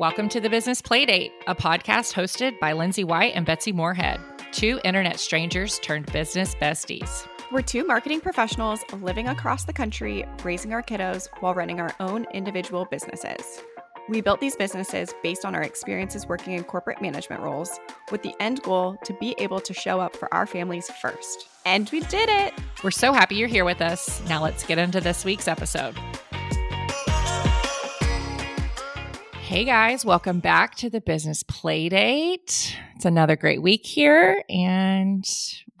Welcome to the Business Playdate, a podcast hosted by Lindsay White and Betsy Moorehead, two internet strangers turned business besties. We're two marketing professionals living across the country, raising our kiddos while running our own individual businesses. We built these businesses based on our experiences working in corporate management roles, with the end goal to be able to show up for our families first. And we did it! We're so happy you're here with us. Now let's get into this week's episode. Hey guys, welcome back to the Business Playdate. It's another great week here, and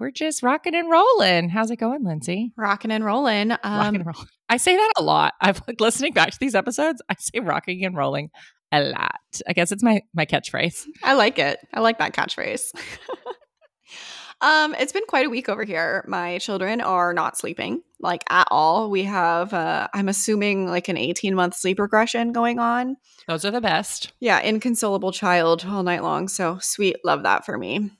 we're just rocking and rolling. How's it going, Lindsay? Rocking and rolling. Um, rocking and rolling. I say that a lot. I've like listening back to these episodes. I say rocking and rolling a lot. I guess it's my my catchphrase. I like it. I like that catchphrase. um, it's been quite a week over here. My children are not sleeping like at all. We have, uh, I'm assuming, like an 18 month sleep regression going on. Those are the best. Yeah, inconsolable child all night long. So sweet. Love that for me.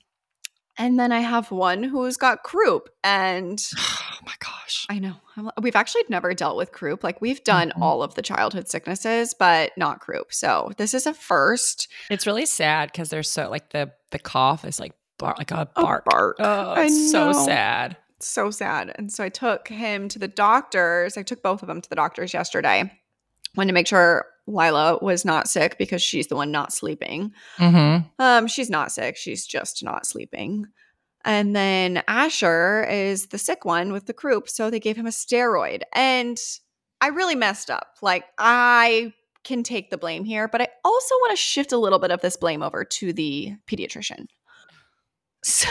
And then I have one who's got croup. And oh my gosh. I know. We've actually never dealt with croup. Like we've done mm-hmm. all of the childhood sicknesses, but not croup. So this is a first. It's really sad because there's so like the the cough is like like a bark. A bark. Oh, it's so sad so sad. And so I took him to the doctors. I took both of them to the doctors yesterday. Wanted to make sure Lila was not sick because she's the one not sleeping. Mm-hmm. Um, she's not sick. She's just not sleeping. And then Asher is the sick one with the croup. So they gave him a steroid. And I really messed up. Like, I can take the blame here, but I also want to shift a little bit of this blame over to the pediatrician. So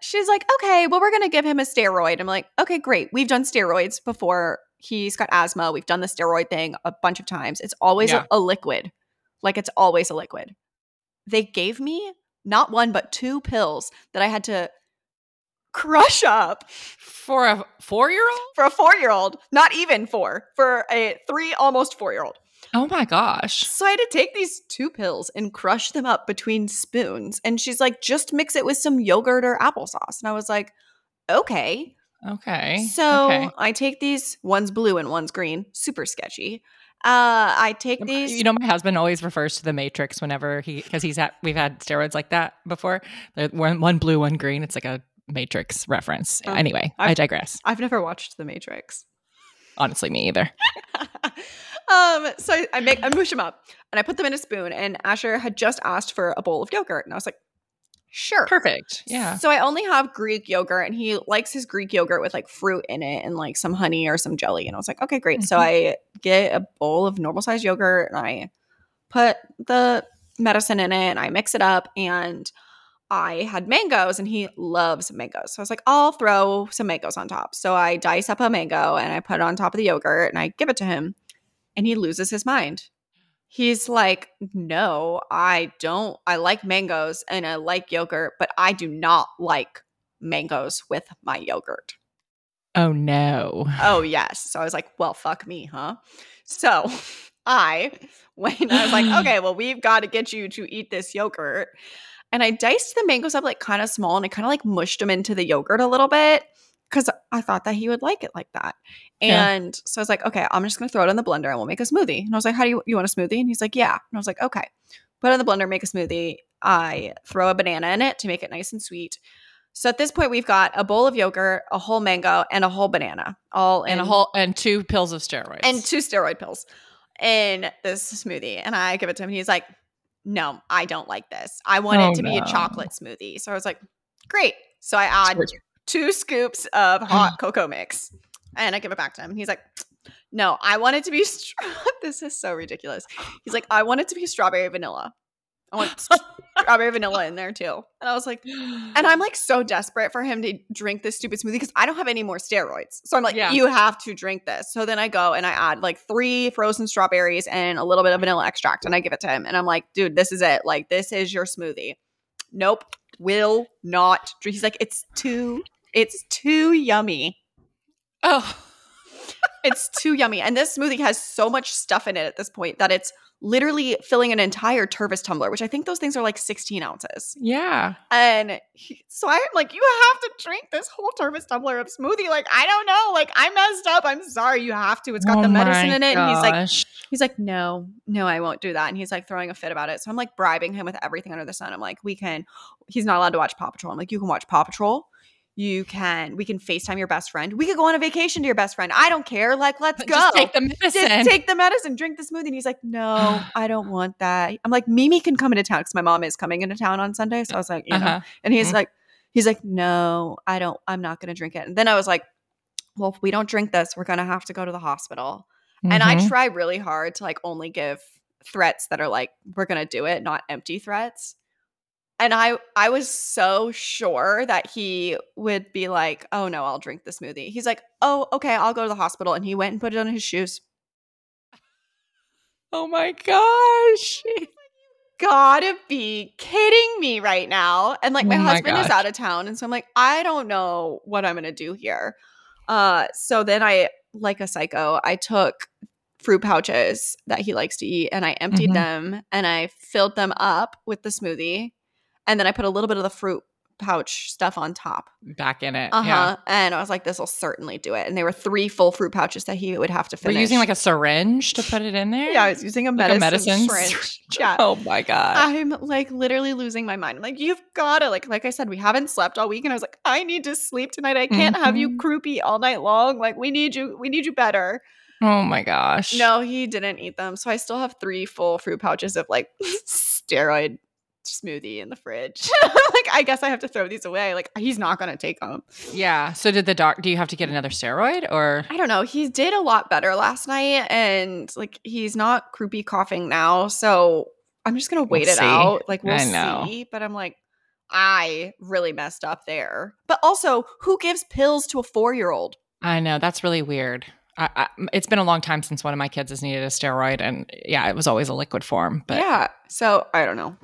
she's like, okay, well, we're going to give him a steroid. I'm like, okay, great. We've done steroids before. He's got asthma. We've done the steroid thing a bunch of times. It's always yeah. a, a liquid. Like, it's always a liquid. They gave me not one, but two pills that I had to crush up for a four year old? For a four year old, not even four, for a three, almost four year old. Oh my gosh. So I had to take these two pills and crush them up between spoons. And she's like, just mix it with some yogurt or applesauce. And I was like, okay. Okay. So okay. I take these, one's blue and one's green, super sketchy. Uh, I take these. You know, my husband always refers to the Matrix whenever he, because he's had, we've had steroids like that before. One, one blue, one green. It's like a Matrix reference. Um, anyway, I've, I digress. I've never watched The Matrix. Honestly, me either. um, so I, I make I mush them up and I put them in a spoon. And Asher had just asked for a bowl of yogurt, and I was like, sure, perfect, yeah. So I only have Greek yogurt, and he likes his Greek yogurt with like fruit in it and like some honey or some jelly. And I was like, okay, great. Mm-hmm. So I get a bowl of normal size yogurt, and I put the medicine in it, and I mix it up, and I had mangoes and he loves mangoes. So I was like, I'll throw some mangoes on top. So I dice up a mango and I put it on top of the yogurt and I give it to him and he loses his mind. He's like, No, I don't. I like mangoes and I like yogurt, but I do not like mangoes with my yogurt. Oh, no. Oh, yes. So I was like, Well, fuck me, huh? So I, when I was like, Okay, well, we've got to get you to eat this yogurt. And I diced the mangoes up like kind of small and I kind of like mushed them into the yogurt a little bit because I thought that he would like it like that. And yeah. so I was like, okay, I'm just gonna throw it in the blender and we'll make a smoothie. And I was like, how do you you want a smoothie? And he's like, yeah. And I was like, okay. Put it in the blender, make a smoothie. I throw a banana in it to make it nice and sweet. So at this point, we've got a bowl of yogurt, a whole mango, and a whole banana, all in and a whole and two pills of steroids and two steroid pills in this smoothie. And I give it to him, and he's like, "No, I don't like this. I want oh, it to no. be a chocolate smoothie." So I was like, "Great." So I add two scoops of hot mm. cocoa mix. And I give it back to him. And he's like, no, I want it to be. this is so ridiculous. He's like, I want it to be strawberry vanilla. I want strawberry vanilla in there too. And I was like, and I'm like so desperate for him to drink this stupid smoothie because I don't have any more steroids. So I'm like, yeah. you have to drink this. So then I go and I add like three frozen strawberries and a little bit of vanilla extract and I give it to him. And I'm like, dude, this is it. Like, this is your smoothie. Nope. Will not drink. He's like, it's too it's too yummy. Oh. it's too yummy. And this smoothie has so much stuff in it at this point that it's literally filling an entire Tervis tumbler, which I think those things are like 16 ounces. Yeah. And he, so I'm like, you have to drink this whole Tervis tumbler of smoothie. Like, I don't know. Like, I messed up. I'm sorry. You have to. It's got Oh the medicine in it. And he's like, he's like, no, no, I won't do that. And he's like throwing a fit about it. So I'm like bribing him with everything under the sun. I'm like, we can, he's not allowed to watch Paw Patrol. I'm like, you can watch Paw Patrol. You can, we can FaceTime your best friend. We could go on a vacation to your best friend. I don't care. Like, let's go. Just take the medicine. Just take the medicine, drink the smoothie. And he's like, No, I don't want that. I'm like, Mimi can come into town because my mom is coming into town on Sunday. So I was like, you. Uh-huh. And he's Mhm. like, he's like, No, I don't, I'm not gonna drink it. And then I was like, Well, if we don't drink this, we're gonna have to go to the hospital. And I Mhm. try really hard to like only give threats that are like, we're gonna do it, not empty threats. And I I was so sure that he would be like, oh no, I'll drink the smoothie. He's like, oh, okay, I'll go to the hospital. And he went and put it on his shoes. oh my gosh. You gotta be kidding me right now. And like my Oh my husband is out of town. And so I'm like, I don't know what I'm gonna do here. Uh so then I, like a psycho, I took fruit pouches that he likes to eat and I emptied Mhm. them and I filled them up with the smoothie. And then I put a little bit of the fruit pouch stuff on top. Back in it. Uh huh. Yeah. And I was like, this will certainly do it. And there were three full fruit pouches that he would have to finish. We're using like a syringe to put it in there? yeah, I was using a Like a medicine, medicine syringe. Yeah. Oh my God. I'm like literally losing my mind. I'm like, you've gotta like like I said, we haven't slept all week. And I was like, I need to sleep tonight. I can't have you Mhm. croupy all night long. Like, we need you, we need you better. oh my gosh. No, he didn't eat them. So I still have three full fruit pouches of like steroid smoothie in the fridge. like, I guess I have to throw these away. Like, he's not gonna take them. Yeah. So did the doc do you have to get another steroid or I don't know. He did a lot better last night, and like he's not croupy coughing now. So I'm just gonna wait We'll it see. out. Like we'll see. But I'm like, I really messed up there. But also, who gives pills to a four year old? I know that's really weird. I, I, it's been a long time since one of my kids has needed a steroid, and yeah, it was always a liquid form. But yeah. So I don't know.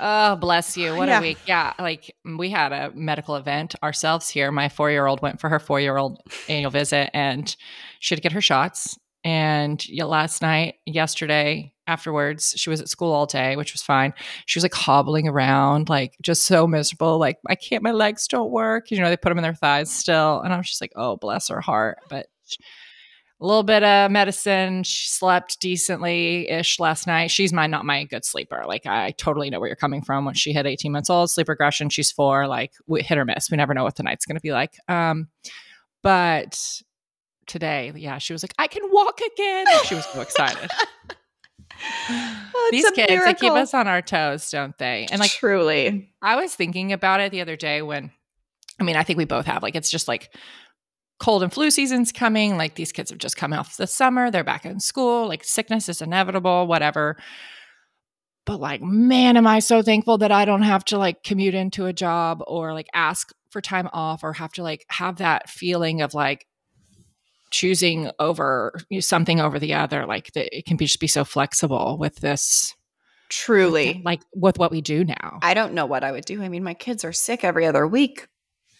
Oh, bless you! What Yeah. a week. Yeah, like we had a medical event ourselves here. My four-year-old went for her four-year-old annual visit, and she had to get her shots. And last night, yesterday, afterwards, she was at school all day, which was fine. She was like hobbling around, like just so miserable. Like I can't, my legs don't work. You know, they put them in their thighs still, and I was just like, oh, bless her heart. But a little bit of medicine. She slept decently ish last night. She's my not my good sleeper. Like I totally know where you're coming from. When she hit 18 months old, sleep regression. She's four. Like we hit or miss. We never know what the night's going to be like. Um, but today, yeah, she was like, I can walk again. She was so excited. It's These kids, they keep us on our toes, don't they? And like truly. I was thinking about it the other day when, I mean, I think we both have. Like, it's just like cold and flu season's coming. Like, these kids have just come off the summer. They're back in school. Like, sickness is inevitable, whatever. But, like, man, am I so thankful that I don't have to like commute into a job or like ask for time off or have to like have that feeling of like, choosing over you know, something over the other like the, it can be just be so flexible with this Truly. like with what we do now I don't know what I would do. I mean, my kids are sick every other week.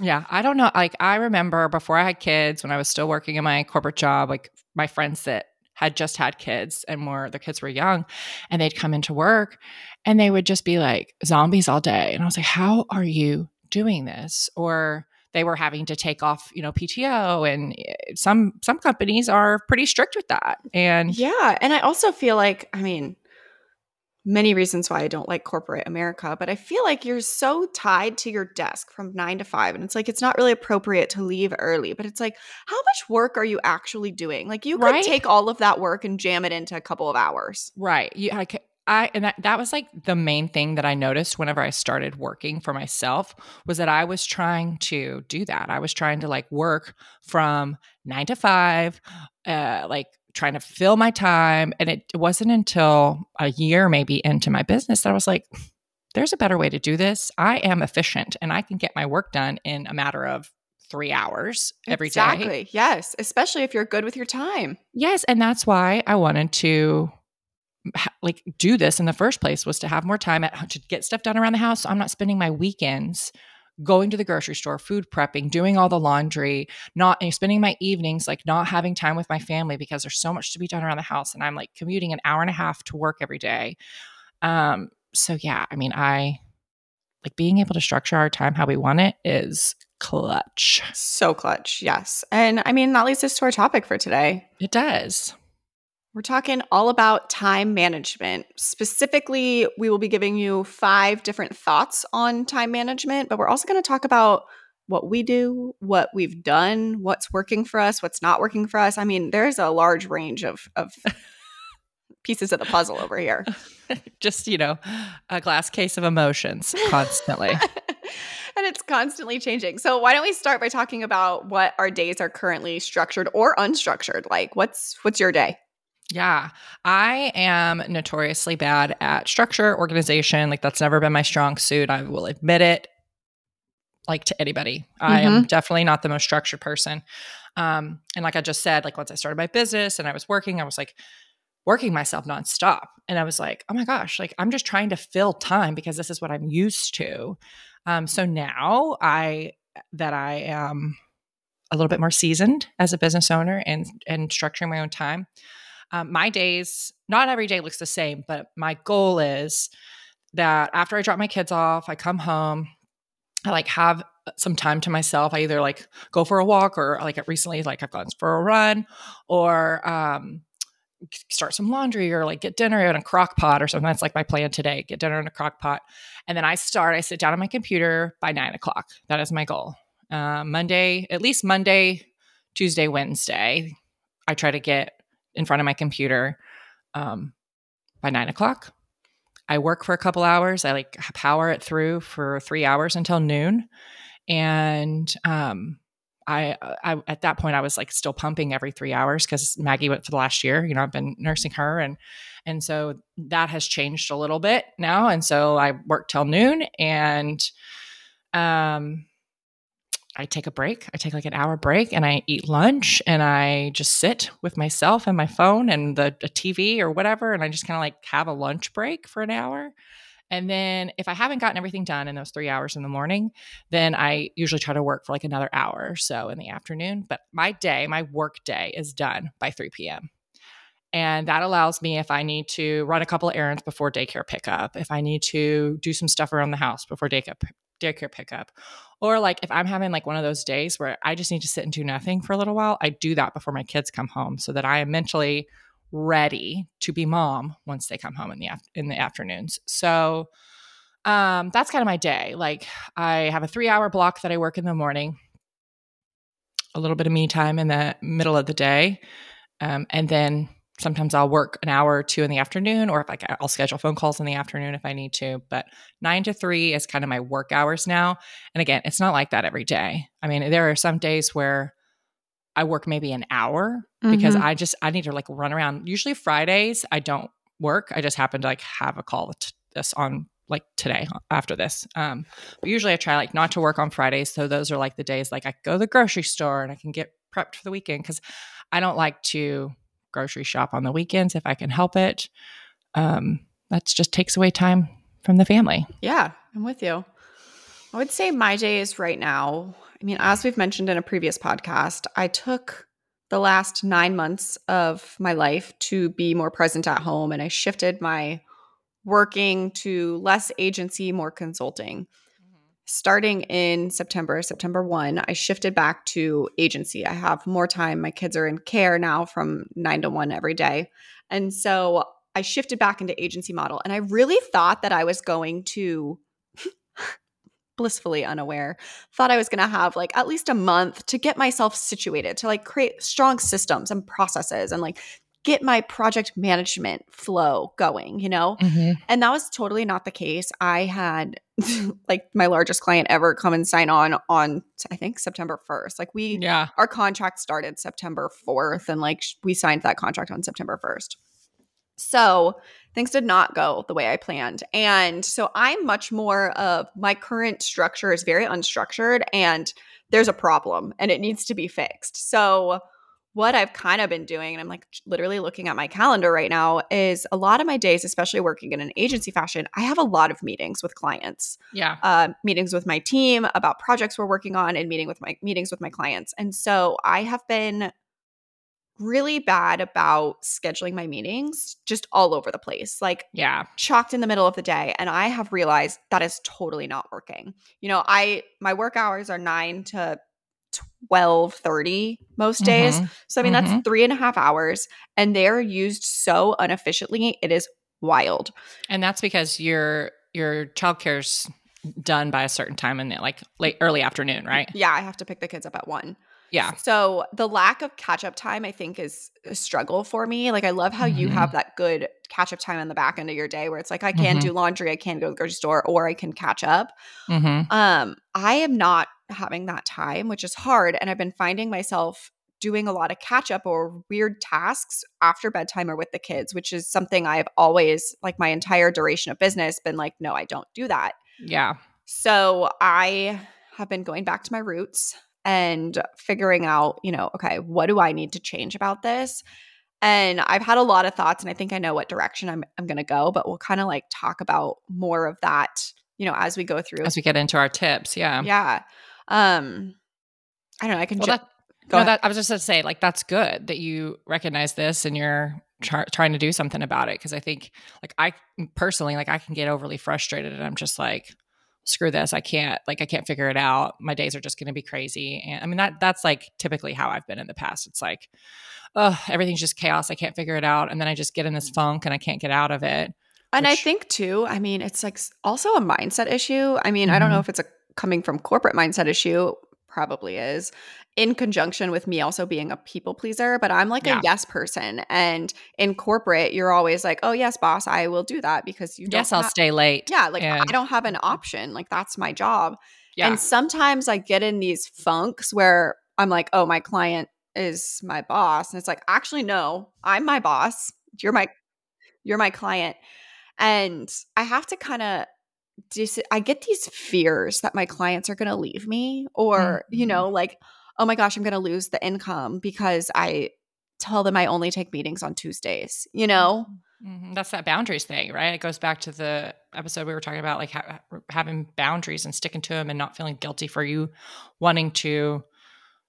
Yeah, I don't know. Like I remember before I had kids, when I was still working in my corporate job, like my friends that had just had kids and were the kids were young, and they'd come into work and they would just be like zombies all day, and I was like, "How are you doing this?" Or they were having to take off, you know, PTO, and eh, some some companies are pretty strict with that. And Yeah. And I also feel like, I mean, many reasons why I don't like corporate America, but I feel like you're so tied to your desk from nine to five. And it's like, it's not really appropriate to leave early, but it's like, how much work are you actually doing? Like, you could Right. take all of that work and jam it into a couple of hours. Right. You, I, I and that, that was like the main thing that I noticed whenever I started working for myself was that I was trying to do that. I was trying to like work from nine to five, uh, like trying to fill my time. And it wasn't until a year maybe into my business that I was like, there's a better way to do this. I am efficient and I can get my work done in a matter of three hours every day. exactly. Yes. Especially if you're good with your time. Yes, and that's why I wanted to like do this in the first place was to have more time at to get stuff done around the house. So I'm not spending my weekends going to the grocery store, food prepping, doing all the laundry, not spending my evenings like not having time with my family because there's so much to be done around the house and I'm like commuting an hour and a half to work every day. Um so yeah, I mean I like being able to structure our time how we want it is clutch. So clutch, yes. And I mean, that leads us to our topic for today. It does. We're talking all about time management. Specifically, we will be giving you five different thoughts on time management, but we're also going to talk about what we do, what we've done, what's working for us, what's not working for us. I mean, there's a large range of, of pieces of the puzzle over here. Just, you know, a glass case of emotions constantly. and it's constantly changing. So why don't we start by talking about what our days are currently structured or unstructured? Like what's what's your day? Yeah, I am notoriously bad at structure, organization. Like that's never been my strong suit. I will admit it. Like to anybody, mm-hmm. I am mm-hmm. definitely not the most structured person. Um, and like I just said, like once I started my business and I was working, I was like, working myself nonstop. And I was like, oh my gosh, like I'm just trying to fill time because this is what I'm used to. Um, so now I that I am a little bit more seasoned as a business owner and and structuring my own time. Um, my days, not every day looks the same, but my goal is that after I drop my kids off, I come home, I like have some time to myself. I either like go for a walk or like recently, like I've gone for a run or um, start some laundry or like get dinner in a crock pot or something. That's like my plan today get dinner in a crock pot. And then I start, I sit down on my computer by nine o'clock. That is my goal. Uh, Monday, at least Monday, Tuesday, Wednesday, I try to get in front of my computer um, by nine o'clock. I work for a couple hours. I like power it through for three hours until noon. And um, I, I at that point I was like still pumping every three hours because Maggie went for the last year. You know, I've been nursing her, and and so that has changed a little bit now. And so I work till noon, and um, I take a break. I take like an hour break, and I eat lunch, and I just sit with myself and my phone and the, TV or whatever, and I just kind of like have a lunch break for an hour. And then if I haven't gotten everything done in those three hours in the morning, then I usually try to work for like another hour or so in the afternoon. But my day, my work day is done by 3 p.m. And that allows me if I need to run a couple errands before daycare pickup, if I need to do some stuff around the house before daycare daycare pickup. Or like if I'm having like one of those days where I just need to sit and do nothing for a little while, I do that before my kids come home so that I am mentally ready to be mom once they come home in the in the afternoons. So um, that's kind of my day. Like I have a three hour block that I work in the morning, a little bit of me time in the middle of the day, um, and then sometimes I'll work an hour or two in the afternoon, or if like I'll schedule phone calls in the afternoon if I need to. But nine to three is kind of my work hours now. And again, it's not like that every day. I mean, there are some days where I work maybe an hour mm-hmm. because I just I need to like run around. Usually Fridays I don't work. I just happen to like have a call this on like today after this. Um, but usually I try like not to work on Fridays. So those are like the days like I go to the grocery store and I can get prepped for the weekend because I don't like to grocery shop on the weekends if I can help it. Um, that just takes away time from the family. Yeah, I'm with you. I would say my days right now I mean, as we've mentioned in a previous podcast, I took the last nine months of my life to be more present at home and I shifted my working to less agency, more consulting. Starting in September, September 1, I shifted back to agency. I have more time. My kids are in care now from 9 to 1 every day. And so I shifted back into agency model and I really thought that I was going to blissfully unaware, thought I was going to have like at least a month to get myself situated, to like create strong systems and processes and like get my project management flow going, you know? Mm-hmm. And that was totally not the case. I had like my largest client ever come and sign on on I think September 1st. Like we yeah. our contract started September 4th and like we signed that contract on September 1st. So things did not go the way I planned. And so I'm much more of my current structure is very unstructured and there's a problem and it needs to be fixed. So what I've kind of been doing, and I'm like literally looking at my calendar right now, is a lot of my days, especially working in an agency fashion, I have a lot of meetings with clients. Yeah. Uh, meetings with my team about projects we're working on and meeting with my meetings with my clients. And so I have been really bad about scheduling my meetings just all over the place. Like yeah, chocked in the middle of the day and I have realized that is totally not working. You know, I my work hours are 9 to 12 30 most days mm-hmm. so i mean mm-hmm. that's three and a half hours and they're used so inefficiently it is wild and that's because your your child childcare's done by a certain time in the like late early afternoon right yeah i have to pick the kids up at one yeah so the lack of catch up time i think is a struggle for me like i love how mm-hmm. you have that good catch up time on the back end of your day where it's like i can mm-hmm. do laundry i can go to the grocery store or i can catch up mm-hmm. um i am not having that time, which is hard. And I've been finding myself doing a lot of catch up or weird tasks after bedtime or with the kids, which is something I've always, like my entire duration of business, been like, no, I don't do that. Yeah. So I have been going back to my roots and figuring out, you know, okay, what do I need to change about this? And I've had a lot of thoughts and I think I know what direction I'm I'm going to go, but we'll kind of like talk about more of that, you know, as we go through. As we get into our tips, yeah. Yeah. Um, I don't know. I can. Well, ju- that, no, that I was just going to say, like, that's good that you recognize this and you're try- trying to do something about it. Because I think, like, I personally, like, I can get overly frustrated, and I'm just like, screw this, I can't, like, I can't figure it out. My days are just going to be crazy, and I mean that that's like typically how I've been in the past. It's like, oh, everything's just chaos. I can't figure it out, and then I just get in this funk and I can't get out of it. And which- I think too, I mean, it's like also a mindset issue. I mean, mm-hmm. I don't know mm-hmm. if it's a coming from corporate mindset issue probably is in conjunction with me also being a people pleaser but i'm like yeah. a yes person and in corporate you're always like oh yes boss i will do that because you yes i'll stay late yeah like and- i don't have an option like that's my job yeah. and sometimes i get in these funks where i'm like oh my client is my boss and it's like actually no i'm my boss you're my you're my client and i have to kind of I get these fears that my clients are going to leave me or, mm-hmm. you know, like, oh my gosh, I'm going to lose the income because I tell them I only take meetings on Tuesdays, you know? Mm-hmm. That's that boundaries thing, right? It goes back to the episode we were talking about, like ha- having boundaries and sticking to them and not feeling guilty for you wanting to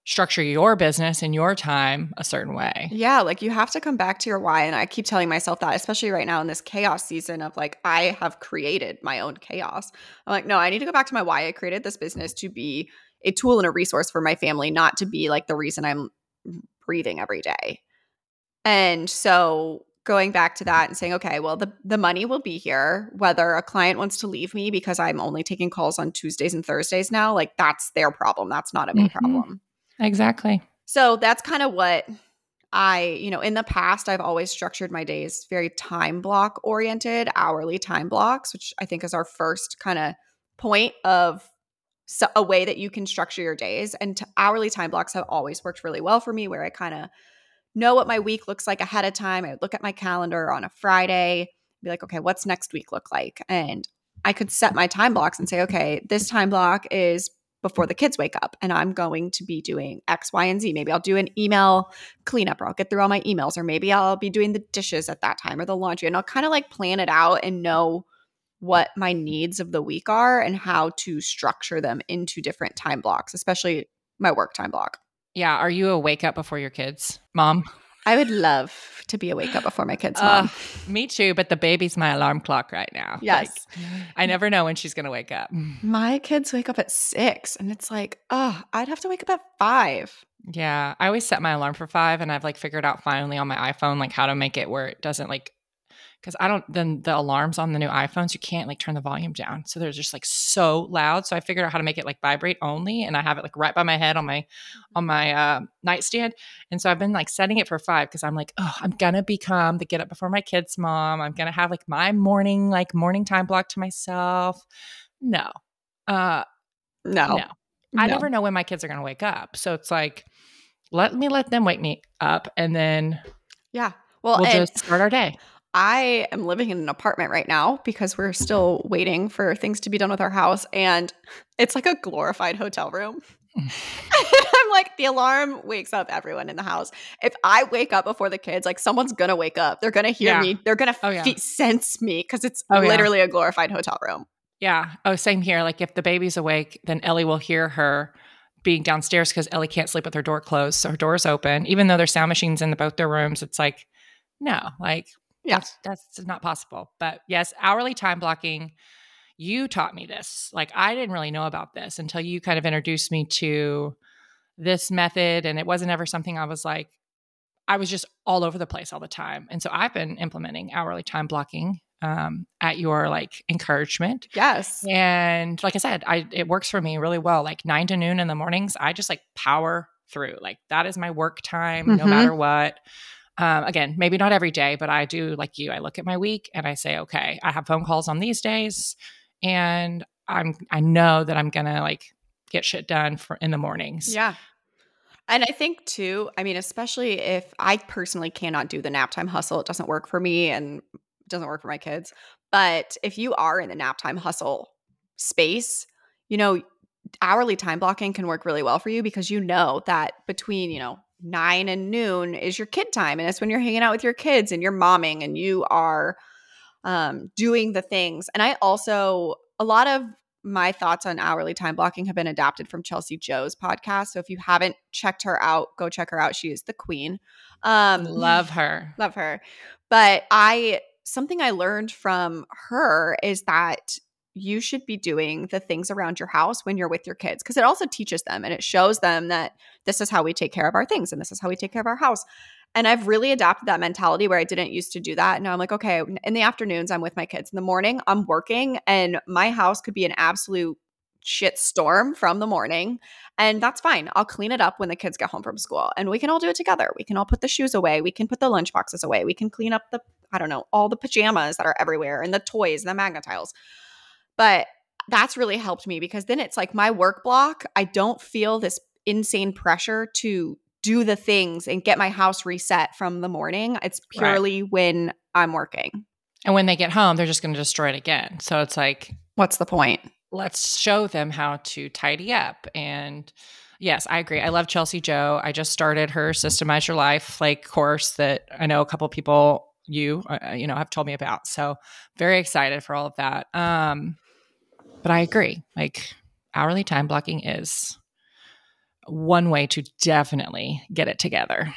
structure your business and your time a certain way. Yeah, like you have to come back to your why. And I keep telling myself that, especially right now in this chaos season of like, I have created my own chaos. I'm like, no, I need to go back to my why. I created this business to be a tool and a resource for my family, not to be like the reason I'm breathing every day. And so going back to that and saying, okay, well, the, the money will be here, whether a client wants to leave me because I'm only taking calls on Tuesdays and Thursdays now, like that's their problem. That's not a me mm-hmm. problem. Exactly. So that's kind of what I, you know, in the past, I've always structured my days very time block oriented, hourly time blocks, which I think is our first kind of point of so, a way that you can structure your days. And t- hourly time blocks have always worked really well for me, where I kind of know what my week looks like ahead of time. I would look at my calendar on a Friday, be like, okay, what's next week look like? And I could set my time blocks and say, okay, this time block is before the kids wake up and I'm going to be doing X, Y, and Z. Maybe I'll do an email cleanup or I'll get through all my emails, or maybe I'll be doing the dishes at that time or the laundry. And I'll kind of like plan it out and know what my needs of the week are and how to structure them into different time blocks, especially my work time block. Yeah. Are you a wake up before your kids, mom? I would love to be awake up before my kids' mom. Uh, me too, but the baby's my alarm clock right now. Yes. Like, I never know when she's going to wake up. My kids wake up at six, and it's like, oh, I'd have to wake up at five. Yeah. I always set my alarm for five, and I've like figured out finally on my iPhone, like how to make it where it doesn't like because I don't then the alarms on the new iPhones you can't like turn the volume down, so they're just like so loud. So I figured out how to make it like vibrate only, and I have it like right by my head on my on my uh, nightstand. And so I've been like setting it for five because I'm like, oh, I'm gonna become the get up before my kids' mom. I'm gonna have like my morning like morning time block to myself. No, uh, no, no. I no. never know when my kids are gonna wake up, so it's like let me let them wake me up, and then yeah. Well, we'll just start our day. I am living in an apartment right now because we're still waiting for things to be done with our house. And it's like a glorified hotel room. I'm like, the alarm wakes up everyone in the house. If I wake up before the kids, like someone's gonna wake up. They're gonna hear yeah. me. They're gonna oh, yeah. sense me because it's oh, literally yeah. a glorified hotel room. Yeah. Oh, same here. Like if the baby's awake, then Ellie will hear her being downstairs because Ellie can't sleep with her door closed. So her door's open. Even though there's sound machines in the, both their rooms, it's like, no, like yeah. that's, that's not possible. But yes, hourly time blocking you taught me this. Like I didn't really know about this until you kind of introduced me to this method and it wasn't ever something I was like I was just all over the place all the time. And so I've been implementing hourly time blocking um, at your like encouragement. Yes. And like I said, I it works for me really well. Like nine to noon in the mornings, I just like power through. Like that is my work time, mm-hmm. no matter what. Um, again, maybe not every day, but I do like you. I look at my week and I say, okay, I have phone calls on these days and I'm I know that I'm gonna like get shit done for in the mornings. Yeah. And I think too, I mean, especially if I personally cannot do the nap time hustle, it doesn't work for me and doesn't work for my kids. But if you are in the nap time hustle space, you know, hourly time blocking can work really well for you because you know that between, you know, nine and noon is your kid time. And it's when you're hanging out with your kids and you're momming and you are um, doing the things. And I also, a lot of my thoughts on hourly time blocking have been adapted from Chelsea Joe's podcast. So if you haven't checked her out, go check her out. She is the queen. Um, love her. Love her. But I, something I learned from her is that you should be doing the things around your house when you're with your kids because it also teaches them and it shows them that this is how we take care of our things and this is how we take care of our house. And I've really adapted that mentality where I didn't used to do that. Now I'm like, okay, in the afternoons, I'm with my kids. In the morning, I'm working, and my house could be an absolute shit storm from the morning. And that's fine. I'll clean it up when the kids get home from school and we can all do it together. We can all put the shoes away. We can put the lunch boxes away. We can clean up the, I don't know, all the pajamas that are everywhere and the toys, and the magnet tiles. But that's really helped me because then it's like my work block. I don't feel this insane pressure to do the things and get my house reset from the morning. It's purely right. when I'm working. And when they get home, they're just going to destroy it again. So it's like, what's the point? Let's show them how to tidy up. And yes, I agree. I love Chelsea Joe. I just started her Systemize Your Life like course that I know a couple people you uh, uh, you know have told me about. So very excited for all of that. Um, but I agree. Like hourly time blocking is one way to definitely get it together.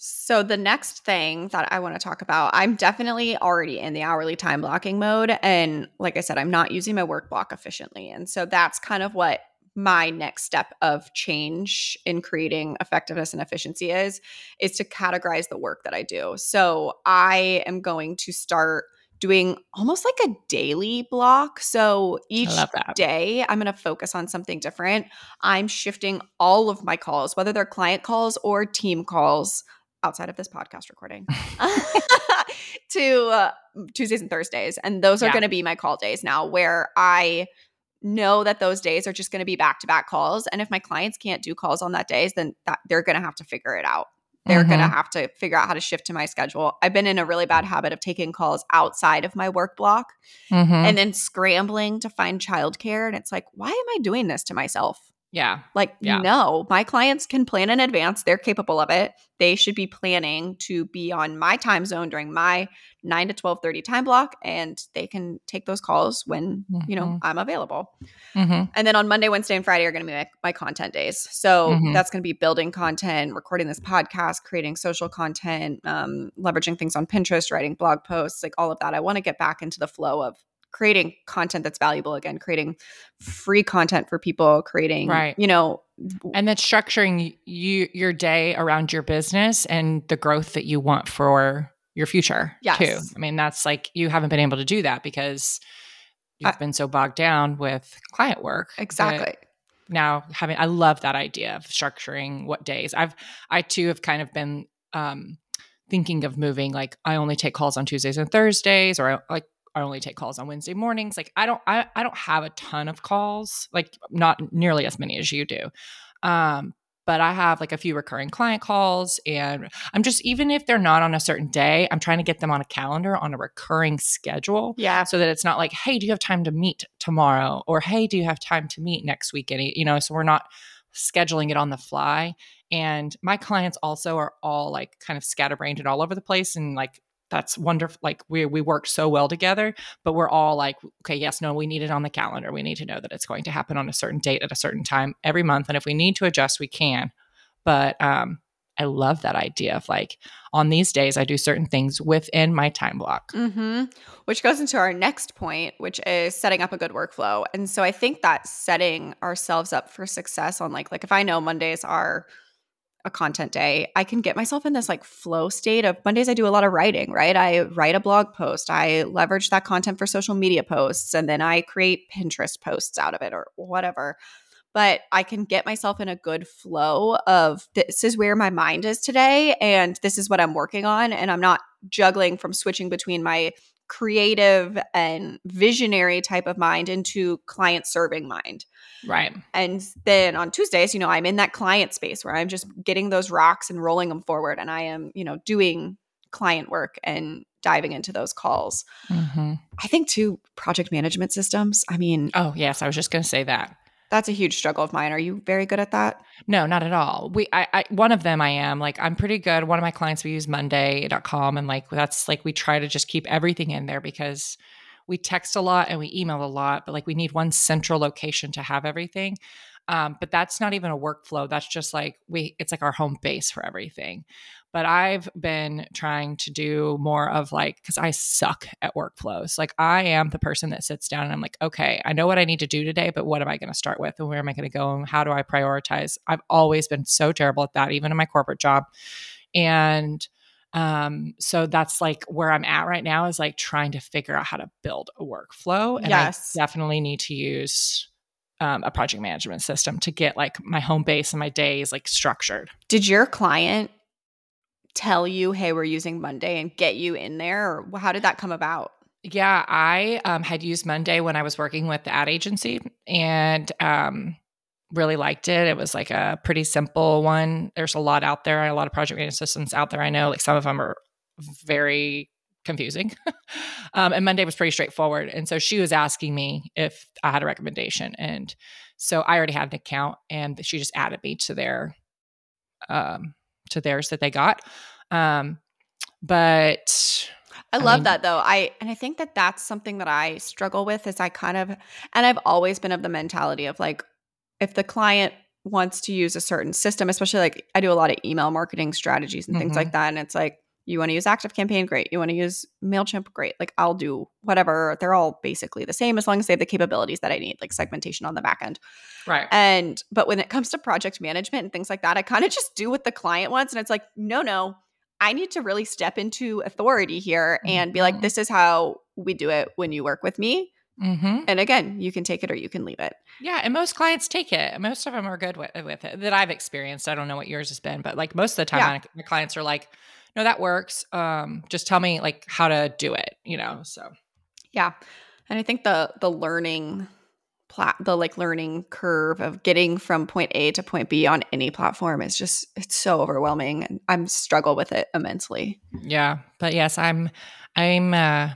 So, the next thing that I want to talk about, I'm definitely already in the hourly time blocking mode. And like I said, I'm not using my work block efficiently. And so, that's kind of what my next step of change in creating effectiveness and efficiency is is to categorize the work that I do. So, I am going to start doing almost like a daily block. So each day, I'm going to focus on something different. I'm shifting all of my calls, whether they're client calls or team calls outside of this podcast recording, to uh, Tuesdays and Thursdays. And those are yeah. going to be my call days now, where I know that those days are just going to be back to back calls. And if my clients can't do calls on that days, then that, they're going to have to figure it out. They're mm-hmm. going to have to figure out how to shift to my schedule. I've been in a really bad habit of taking calls outside of my work block mm-hmm. and then scrambling to find childcare. And it's like, why am I doing this to myself? Yeah. Like, yeah. no, my clients can plan in advance. They're capable of it. They should be planning to be on my time zone during my 9 to 12 30 time block and they can take those calls when mm-hmm. you know mm-hmm. i'm available mm-hmm. and then on monday wednesday and friday are going to be my, my, content days so mm-hmm. that's going to be building content recording this podcast creating social content um, leveraging things on pinterest writing blog posts like all of that i want to get back into the flow of creating content that's valuable again creating free content for people creating right. you know and then structuring you your day around your business and the growth that you want for your future yes. too i mean that's like you haven't been able to do that because you've I, been so bogged down with client work. Exactly. now having i love that idea of structuring what days. I've i too have kind of been um thinking of moving like i only take calls on tuesdays and thursdays or I, like I only take calls on Wednesday mornings. Like I don't I, I don't have a ton of calls, like not nearly as many as you do. Um, but I have like a few recurring client calls and I'm just even if they're not on a certain day, I'm trying to get them on a calendar on a recurring schedule. Yeah. So that it's not like, hey, do you have time to meet tomorrow? Or hey, do you have time to meet next week? Any, you know, so we're not scheduling it on the fly. And my clients also are all like kind of scatterbrained and all over the place and like that's wonderful like we we work so well together but we're all like okay yes no we need it on the calendar we need to know that it's going to happen on a certain date at a certain time every month and if we need to adjust we can but um I love that idea of like on these days I do certain things within my time block. Mm-hmm. Which goes into our next point, which is setting up a good workflow. And so I think that setting ourselves up for success on like like if I know Mondays are a content day, I can get myself in this like flow state of Mondays. I do a lot of writing, right? I write a blog post, I leverage that content for social media posts, and then I create Pinterest posts out of it or whatever. But I can get myself in a good flow of this is where my mind is today, and this is what I'm working on. And I'm not juggling from switching between my creative and visionary type of mind into client serving mind. Right. And then on Tuesdays, you know, I'm in that client space where I'm just getting those rocks and rolling them forward and I am, you know, doing client work and diving into those calls. Mm-hmm. I think too project management systems. I mean, oh, yes, I was just going to say that. That's a huge struggle of mine. Are you very good at that? No, not at all. We, I, I, one of them I am like, I'm pretty good. One of my clients, we use monday.com and like, that's like, we try to just keep everything in there because we text a lot and we email a lot, but like we need one central location to have everything. Um, but that's not even a workflow. That's just like we, it's like our home base for everything. But I've been trying to do more of like, because I suck at workflows. Like, I am the person that sits down and I'm like, okay, I know what I need to do today, but what am I going to start with? And where am I going to go? And how do I prioritize? I've always been so terrible at that, even in my corporate job. And um, so that's like where I'm at right now is like trying to figure out how to build a workflow. And yes. I definitely need to use um, a project management system to get like my home base and my days like structured. Did your client tell you, hey, we're using Monday and get you in there? Or how did that come about? Yeah, I um, had used Monday when I was working with the ad agency and um, really liked it. It was like a pretty simple one. There's a lot out there, a lot of project management systems out there. I know like some of them are very confusing. um, and Monday was pretty straightforward. And so she was asking me if I had a recommendation. And so I already had an account and she just added me to their um, to theirs that they got. Um, but I, I love mean, that though. I and I think that that's something that I struggle with is I kind of and I've always been of the mentality of like if the client wants to use a certain system, especially like I do a lot of email marketing strategies and mm-hmm. things like mm-hmm. that and it's like you want to use active campaign great you want to use mailchimp great like i'll do whatever they're all basically the same as long as they have the capabilities that i need like segmentation on the back end right and but when it comes to project management and things like that i kind of just do what the client wants and it's like no no i need to really step into authority here and mm-hmm. be like mm-hmm. this is how we do it when you work with me Mm-hmm. And again, you can take it or you can leave it. Yeah, and most clients take it. Most of them are good with, with it that I've experienced. I don't know what yours has been, but like most of the time, yeah. my clients are like, no, that works. Um, just tell me like how to do it, you know? So yeah. And I think the, the learning plat, the like learning curve of getting from point A to point B on any platform is just, it's so overwhelming. And I'm struggle with it immensely. Yeah. But yes, I'm, I'm, uh,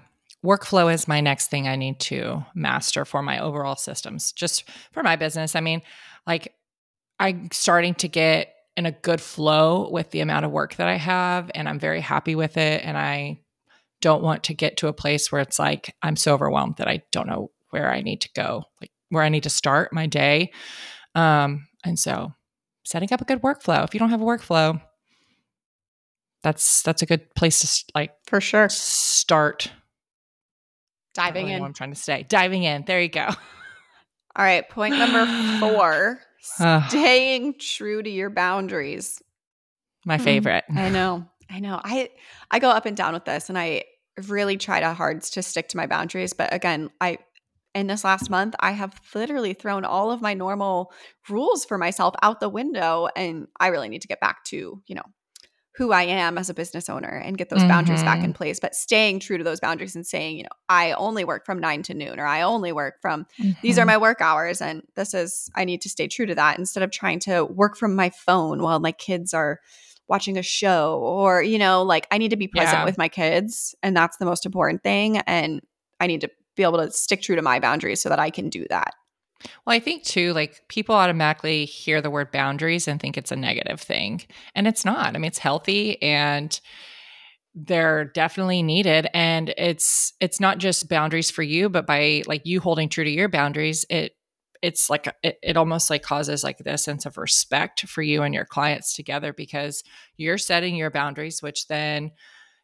workflow is my next thing I need to master for my overall systems, just for my business. I mean, like I'm starting to get in a good flow with the amount of work that I have and I'm very happy with it and I don't want to get to a place where it's like I'm so overwhelmed that I don't know where I need to go, like where I need to start my day. Um and so setting up a good workflow. If you don't have a workflow, that's that's a good place to like for sure start diving in. I'm trying to say diving in. There you go. All right, point number 4 staying true to your boundaries. My favorite. I know. I know. I I go up and down with this and I really try to hard to stick to my boundaries, but again, I in this last month, I have literally thrown all of my normal rules for myself out the window and I really need to get back to, you know, who I am as a business owner and get those mm-hmm. boundaries back in mm-hmm. place, but staying true to those boundaries and saying, you know, I only work from nine to noon or I only work from mm-hmm. these are mm-hmm. my work hours. And this is, I need to stay true to that instead of trying to work from my phone while my kids are watching a show or, you know, like I need to be present yeah. with my kids. And that's the most important thing. And I need to be able to stick true to my boundaries so that I can do that. Well, I think too, like people automatically hear the word boundaries and think it's a negative thing. And it's not. I mean, it's healthy and they're definitely needed and it's it's not just boundaries for you but by like you holding true to your boundaries it it's like it, it almost like causes like this sense of respect for you and your clients together because you're setting your boundaries which then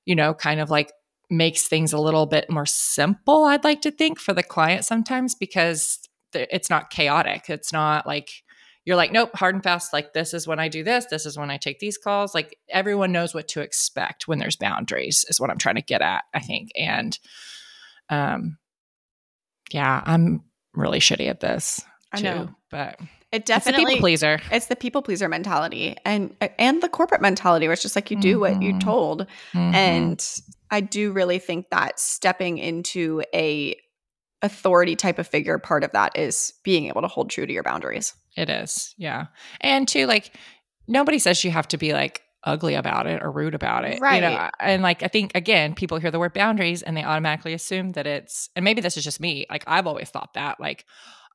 you know kind of like makes things a little bit more simple i'd like to think for the client sometimes because it's not chaotic it's not like you're like, nope, hard and fast. Like, this is when I do this. This is when I take these calls. Like, everyone knows what to expect when there's boundaries, is what I'm trying to get at, I think. And, um, yeah, I'm really shitty at this. Too, I know, but it definitely it's people pleaser. It's the people pleaser mentality, and and the corporate mentality, where it's just like you do mm-hmm. what you're mm-hmm. told. Mm-hmm. And I do really think that stepping into a authority type of figure, part of that is being able to hold true to your boundaries. It is. Yeah. And two, like nobody says you have to be like ugly about it or rude about it. Right. You know, and like I think again, people hear the word boundaries and they automatically assume that it's and maybe this is just me. Like I've always thought that. Like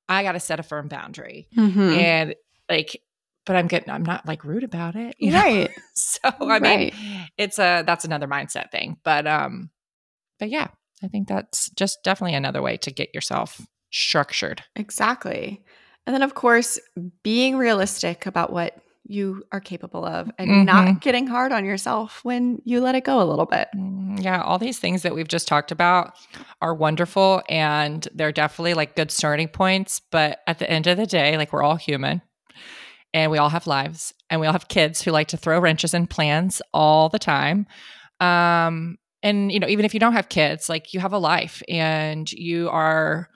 I gotta set a firm boundary. Mm-hmm. And like but I'm getting I'm not like rude about it. You know? Right. so I mean it's a that's another mindset thing. But um but yeah, I think that's just definitely another way to get yourself structured. Exactly. And then, of course, being realistic about what you are capable of and mm-hmm. not getting hard on yourself when you let it go a little bit. Mm, yeah, all these things that we've just talked about are wonderful and they're definitely like good starting points. But at the end of the day, like we're all human and we all have lives and we all have kids who like to throw wrenches in plans all the time. Um, and you know, even if you don't have kids, like you have a life and you are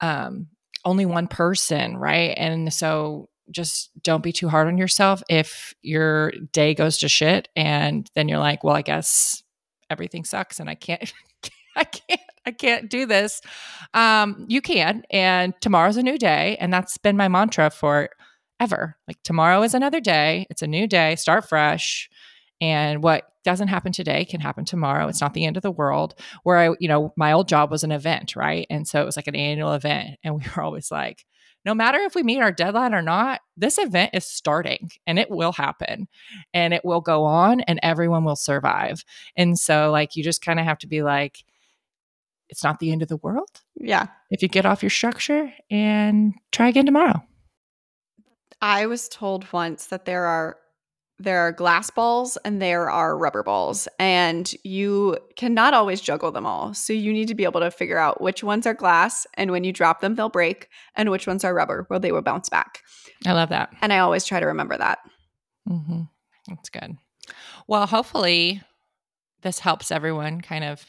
um only one person, right? And so just don't be too hard on yourself if your day goes to shit and then you're like, well, I guess everything sucks and I can't I can't I can't do this. Um you can and tomorrow's a new day and that's been my mantra for ever. Like tomorrow is another day. It's a new day. Start fresh. And what doesn't happen today can happen tomorrow. It's not the end of the world. Where I, you know, my old job was an event, right? And so it was like an annual event. And we were always like, no matter if we meet our deadline or not, this event is starting and it will happen and it will go on and everyone will survive. And so, like, you just kind of have to be like, it's not the end of the world. Yeah. If you get off your structure and try again tomorrow. I was told once that there are there are glass balls and there are rubber balls and you cannot always juggle them all. So you need to be able to figure out which ones are glass and when you drop them they'll break and which ones are rubber where they will bounce back. I love that. And i always try to remember that. Mm-hmm. that's good. Well hopefully this helps everyone kind of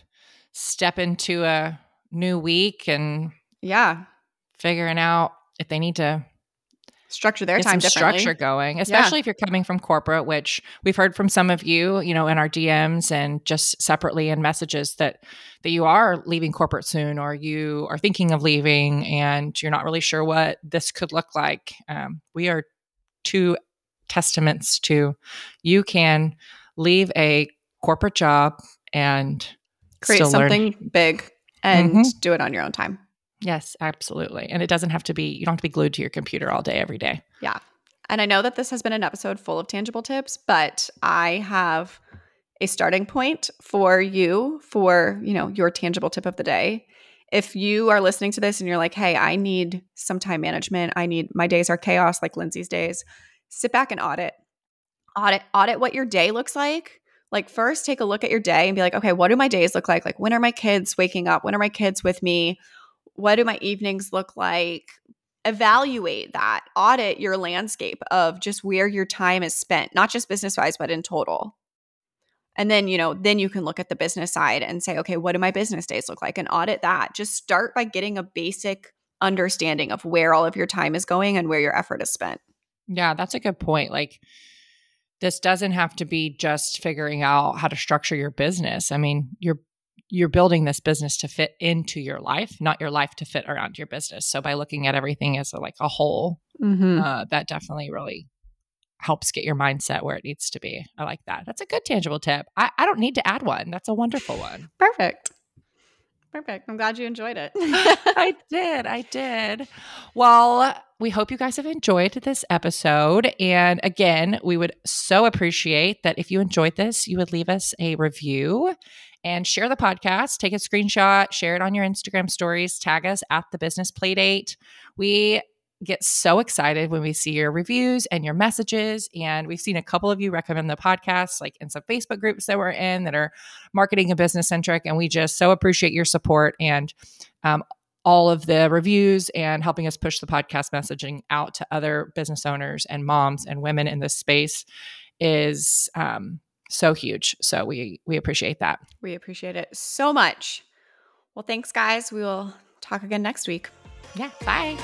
step into a new week and yeah. figuring out if they need to structure their time some structure going especially yeah. if you're coming from corporate which we've heard from some of you you know in our dms and just separately in messages that that you are leaving corporate soon or you are thinking of leaving and you're not really sure what this could look like um, we are two testaments to you can leave a corporate job and create something learn. big and mm-hmm. do it on your own time Yes, absolutely. And it doesn't have to be, you don't have to be glued to your computer all day, every day. Yeah. And I know that this has been an episode full of tangible tips, but I have a starting point for you for, you know, your tangible tip of the day. If you are listening to this and you're like, hey, I need some time management, I need my days are chaos like Lindsay's days, sit back and audit. Audit, audit what your day looks like. Like, first, take a look at your day and be like, okay, what do my days look like? Like, when are my kids waking up? When are my kids with me? What do my evenings look like? Evaluate that, audit your landscape of just where your time is spent, not just business wise, but in total. And then, you know, then you can look at the business side and say, okay, what do my business days look like? And audit that. Just start by getting a basic understanding of where all of your time is going and where your effort is spent. Yeah, that's a good point. Like, this doesn't have to be just figuring out how to structure your business. I mean, your you're building this business to fit into your life, not your life to fit around your business. So by looking at everything as a, like a whole, mm-hmm. uh, that definitely really helps get your mindset where it needs to be. I like that. That's a good tangible tip. I, I don't need to add one. That's a wonderful one. Perfect. Perfect. I'm glad you enjoyed it. I did. I did. Well, we hope you guys have enjoyed this episode. And again, we would so appreciate that if you enjoyed this, you would leave us a review and share the podcast. Take a screenshot, share it on your Instagram stories, tag us at the business playdate. We get so excited when we see your reviews and your messages. And we've seen a couple of you recommend the podcast, like in some Facebook groups that we're in that are marketing and business centric. And we just so appreciate your support and um, all of the reviews and helping us push the podcast messaging out to other business owners and moms and women in this space is um, so huge. So we we appreciate that. We appreciate it so much. Well, thanks, guys. We will talk again next week. Yeah. Bye.